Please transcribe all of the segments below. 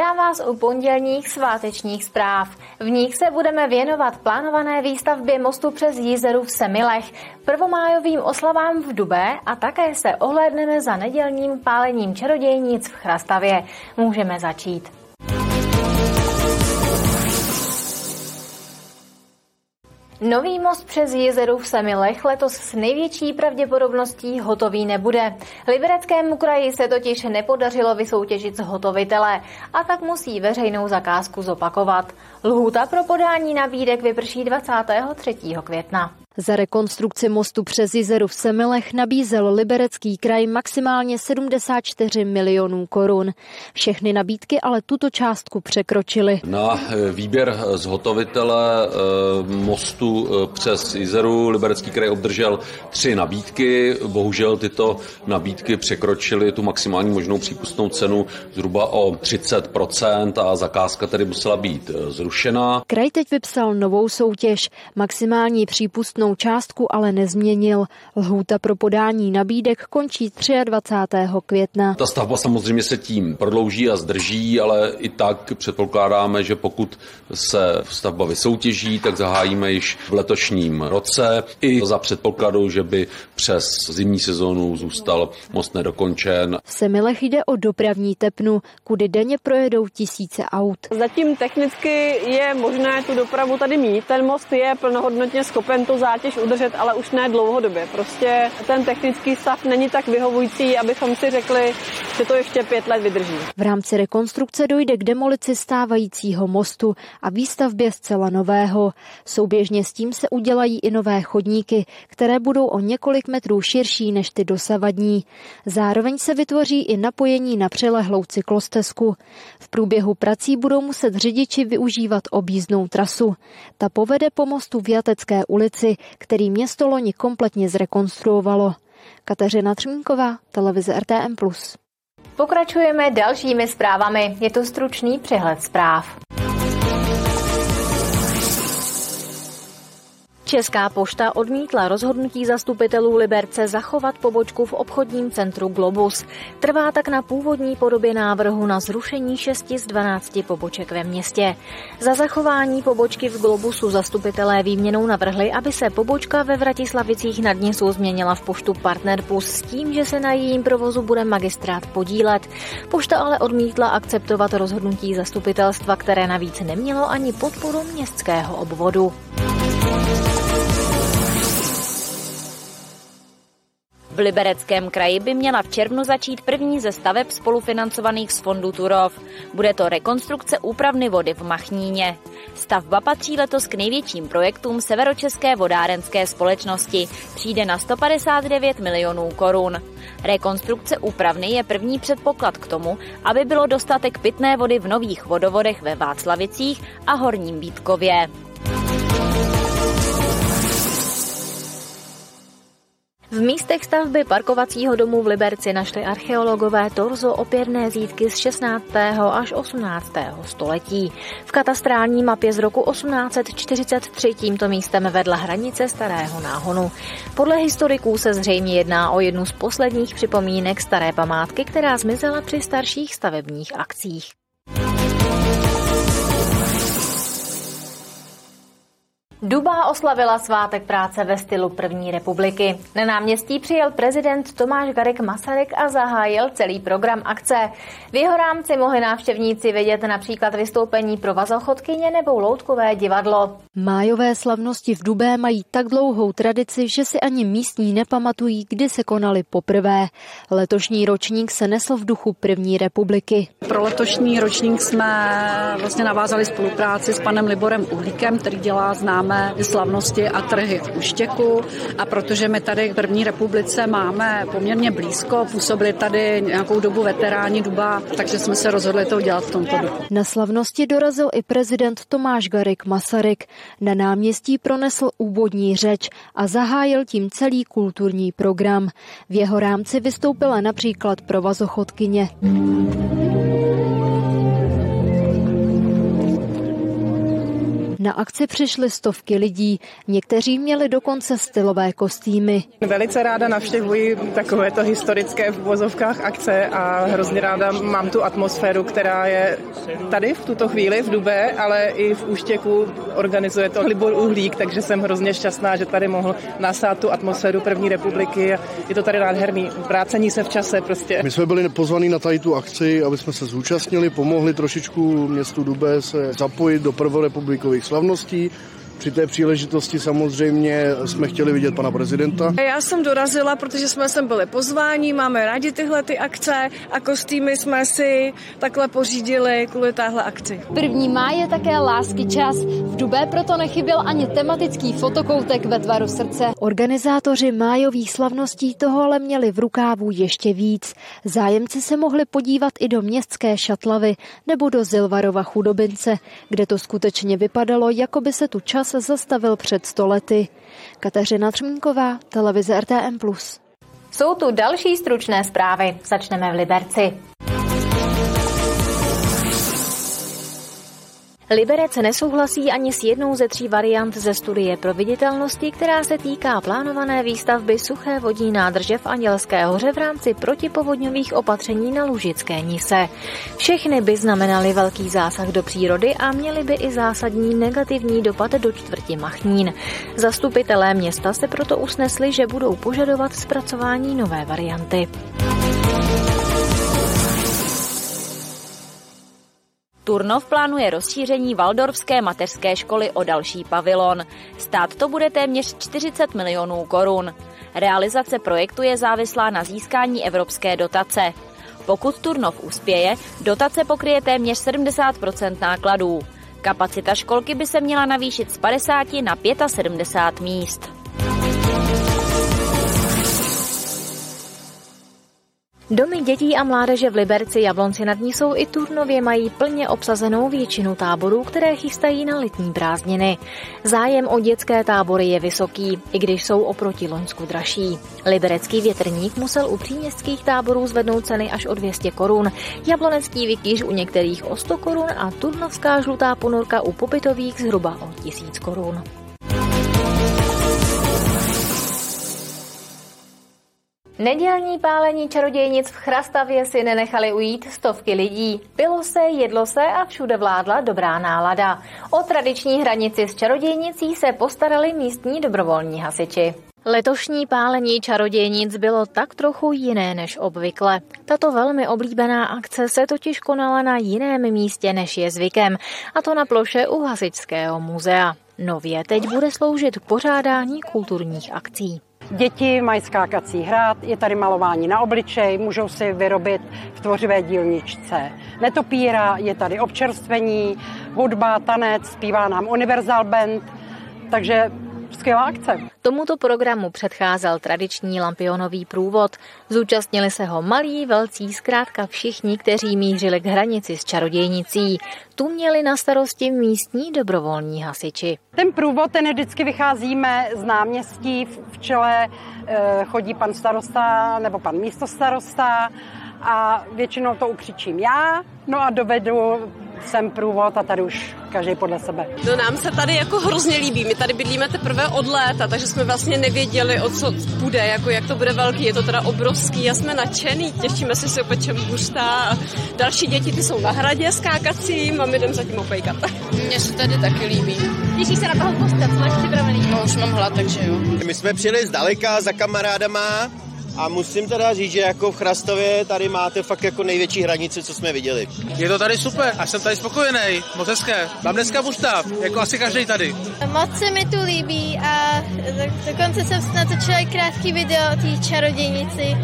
Vítám vás u pondělních svátečních zpráv. V nich se budeme věnovat plánované výstavbě mostu přes Jízeru v Semilech, prvomájovým oslavám v Dubé a také se ohlédneme za nedělním pálením čarodějnic v Chrastavě. Můžeme začít. Nový most přes jezeru v Semilech letos s největší pravděpodobností hotový nebude. Libereckému kraji se totiž nepodařilo vysoutěžit zhotovitele a tak musí veřejnou zakázku zopakovat. Lhůta pro podání nabídek vyprší 23. května. Za rekonstrukci mostu přes Jizeru v Semilech nabízel liberecký kraj maximálně 74 milionů korun. Všechny nabídky ale tuto částku překročily. Na eh, výběr zhotovitele eh, mostu eh, přes Jizeru liberecký kraj obdržel tři nabídky. Bohužel tyto nabídky překročily tu maximální možnou přípustnou cenu zhruba o 30% a zakázka tedy musela být zrušena. Kraj teď vypsal novou soutěž. Maximální přípustnou Danou částku ale nezměnil. Lhůta pro podání nabídek končí 23. května. Ta stavba samozřejmě se tím prodlouží a zdrží, ale i tak předpokládáme, že pokud se stavba vysoutěží, tak zahájíme již v letošním roce i za předpokladu, že by přes zimní sezónu zůstal most nedokončen. V Semilech jde o dopravní tepnu, kudy denně projedou tisíce aut. Zatím technicky je možné tu dopravu tady mít. Ten most je plnohodnotně schopen tu zátěž udržet, ale už ne dlouhodobě. Prostě ten technický stav není tak vyhovující, abychom si řekli, že to ještě pět let vydrží. V rámci rekonstrukce dojde k demolici stávajícího mostu a výstavbě zcela nového. Souběžně s tím se udělají i nové chodníky, které budou o několik metrů širší než ty dosavadní. Zároveň se vytvoří i napojení na přilehlou cyklostezku. V průběhu prací budou muset řidiči využívat objízdnou trasu. Ta povede po mostu v Jatecké ulici, který město loni kompletně zrekonstruovalo. Kateřina Třmínková, televize RTM+. Pokračujeme dalšími zprávami. Je to stručný přehled zpráv. Česká pošta odmítla rozhodnutí zastupitelů Liberce zachovat pobočku v obchodním centru Globus. Trvá tak na původní podobě návrhu na zrušení 6 z 12 poboček ve městě. Za zachování pobočky v Globusu zastupitelé výměnou navrhli, aby se pobočka ve Vratislavicích nad Nisou změnila v poštu Partner Plus s tím, že se na jejím provozu bude magistrát podílet. Pošta ale odmítla akceptovat rozhodnutí zastupitelstva, které navíc nemělo ani podporu městského obvodu. V Libereckém kraji by měla v červnu začít první ze staveb spolufinancovaných z fondu Turov. Bude to rekonstrukce úpravny vody v Machníně. Stavba patří letos k největším projektům Severočeské vodárenské společnosti. Přijde na 159 milionů korun. Rekonstrukce úpravny je první předpoklad k tomu, aby bylo dostatek pitné vody v nových vodovodech ve Václavicích a Horním Bítkově. V místech stavby parkovacího domu v Liberci našli archeologové torzo opěrné zítky z 16. až 18. století. V katastrální mapě z roku 1843 tímto místem vedla hranice Starého náhonu. Podle historiků se zřejmě jedná o jednu z posledních připomínek staré památky, která zmizela při starších stavebních akcích. Dubá oslavila svátek práce ve stylu první republiky. Na náměstí přijel prezident Tomáš Garek Masaryk a zahájil celý program akce. V jeho rámci mohli návštěvníci vidět například vystoupení pro vazochodkyně nebo loutkové divadlo. Májové slavnosti v Dubé mají tak dlouhou tradici, že si ani místní nepamatují, kdy se konaly poprvé. Letošní ročník se nesl v duchu první republiky. Pro letošní ročník jsme vlastně navázali spolupráci s panem Liborem Uhlíkem, který dělá znám máme slavnosti a trhy v Uštěku a protože my tady v první republice máme poměrně blízko, působili tady nějakou dobu veteráni Duba, takže jsme se rozhodli to udělat v tomto duchu. Na slavnosti dorazil i prezident Tomáš Garik Masaryk. Na náměstí pronesl úvodní řeč a zahájil tím celý kulturní program. V jeho rámci vystoupila například provazochodkyně. Na akci přišly stovky lidí, někteří měli dokonce stylové kostýmy. Velice ráda navštěvuji takovéto historické v vozovkách akce a hrozně ráda mám tu atmosféru, která je tady v tuto chvíli v Dube, ale i v Úštěku organizuje to Libor Uhlík, takže jsem hrozně šťastná, že tady mohl nasát tu atmosféru první republiky. Je to tady nádherný. Vrácení se v čase prostě. My jsme byli pozvaní na tady tu akci, aby jsme se zúčastnili, pomohli trošičku městu Dube se zapojit do prvorepublikových slavností. Při té příležitosti samozřejmě jsme chtěli vidět pana prezidenta. Já jsem dorazila, protože jsme sem byli pozváni, máme rádi tyhle ty akce a kostýmy jsme si takhle pořídili kvůli téhle akci. První má je také lásky čas. V Dubé proto nechyběl ani tematický fotokoutek ve tvaru srdce. Organizátoři májových slavností toho ale měli v rukávu ještě víc. Zájemci se mohli podívat i do městské šatlavy nebo do Zilvarova chudobince, kde to skutečně vypadalo, jako by se tu čas se zastavil před stolety. Kateřina Třmínková, televize RTM+. Jsou tu další stručné zprávy. Začneme v Liberci. Liberec nesouhlasí ani s jednou ze tří variant ze studie proveditelnosti, která se týká plánované výstavby suché vodní nádrže v Andělské hoře v rámci protipovodňových opatření na Lužické nise. Všechny by znamenaly velký zásah do přírody a měly by i zásadní negativní dopad do čtvrti Machnín. Zastupitelé města se proto usnesli, že budou požadovat zpracování nové varianty. Turnov plánuje rozšíření Valdorfské mateřské školy o další pavilon. Stát to bude téměř 40 milionů korun. Realizace projektu je závislá na získání evropské dotace. Pokud Turnov uspěje, dotace pokryje téměř 70% nákladů. Kapacita školky by se měla navýšit z 50 na 75 míst. Domy dětí a mládeže v Liberci Jablonci nad ní jsou i Turnově mají plně obsazenou většinu táborů, které chystají na letní prázdniny. Zájem o dětské tábory je vysoký, i když jsou oproti Loňsku dražší. Liberecký větrník musel u příměstských táborů zvednout ceny až o 200 korun, jablonecký vykýž u některých o 100 korun a turnovská žlutá ponorka u pobytových zhruba o 1000 korun. Nedělní pálení čarodějnic v Chrastavě si nenechali ujít stovky lidí. Pilo se, jedlo se a všude vládla dobrá nálada. O tradiční hranici s čarodějnicí se postarali místní dobrovolní hasiči. Letošní pálení čarodějnic bylo tak trochu jiné než obvykle. Tato velmi oblíbená akce se totiž konala na jiném místě než je zvykem, a to na ploše u Hasičského muzea. Nově teď bude sloužit k pořádání kulturních akcí. Děti mají skákací hrad, je tady malování na obličej, můžou si vyrobit v tvořivé dílničce. Netopíra, je tady občerstvení, hudba, tanec, zpívá nám Universal Band, takže skvělá akce. Tomuto programu předcházel tradiční lampionový průvod. Zúčastnili se ho malí, velcí, zkrátka všichni, kteří mířili k hranici s čarodějnicí. Tu měli na starosti místní dobrovolní hasiči. Ten průvod, ten vždycky vycházíme z náměstí, v čele eh, chodí pan starosta nebo pan místostarosta a většinou to ukřičím já, no a dovedu jsem průvod a tady už každý podle sebe. No nám se tady jako hrozně líbí. My tady bydlíme teprve od léta, takže jsme vlastně nevěděli, o co bude, jako jak to bude velký. Je to teda obrovský a jsme nadšený. Těšíme se, si opečem buřta a další děti ty jsou na hradě skákacím a my jdeme zatím opejkat. Mně se tady taky líbí. Těší se na toho hosta, co máš připravený? No už mám hlad, takže jo. My jsme přijeli zdaleka za kamarádama, a musím teda říct, že jako v Chrastově tady máte fakt jako největší hranice, co jsme viděli. Je to tady super a jsem tady spokojený, moc hezké. Mám dneska bušta, jako asi každý tady. Moc se mi tu líbí a dokonce jsem natočila krátký video o té čarodějnici.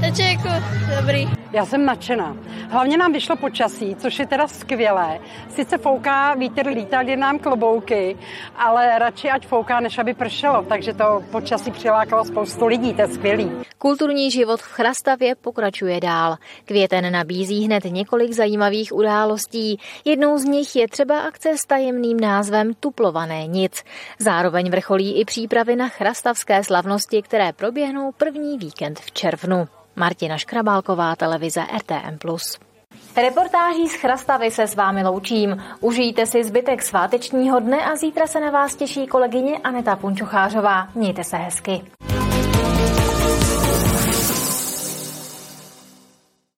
Takže jako dobrý. Já jsem nadšená. Hlavně nám vyšlo počasí, což je teda skvělé. Sice fouká vítr, lítaly nám klobouky, ale radši ať fouká, než aby pršelo. Takže to počasí přilákalo spoustu lidí, to je skvělý. Kulturní život v Chrastavě pokračuje dál. Květen nabízí hned několik zajímavých událostí. Jednou z nich je třeba akce s tajemným názvem Tuplované nic. Zároveň vrcholí i přípravy na chrastavské slavnosti, které proběhnou první víkend v červnu. Martina Škrabálková, televize RTM+. Reportáží z Chrastavy se s vámi loučím. Užijte si zbytek svátečního dne a zítra se na vás těší kolegyně Aneta Punčuchářová. Mějte se hezky.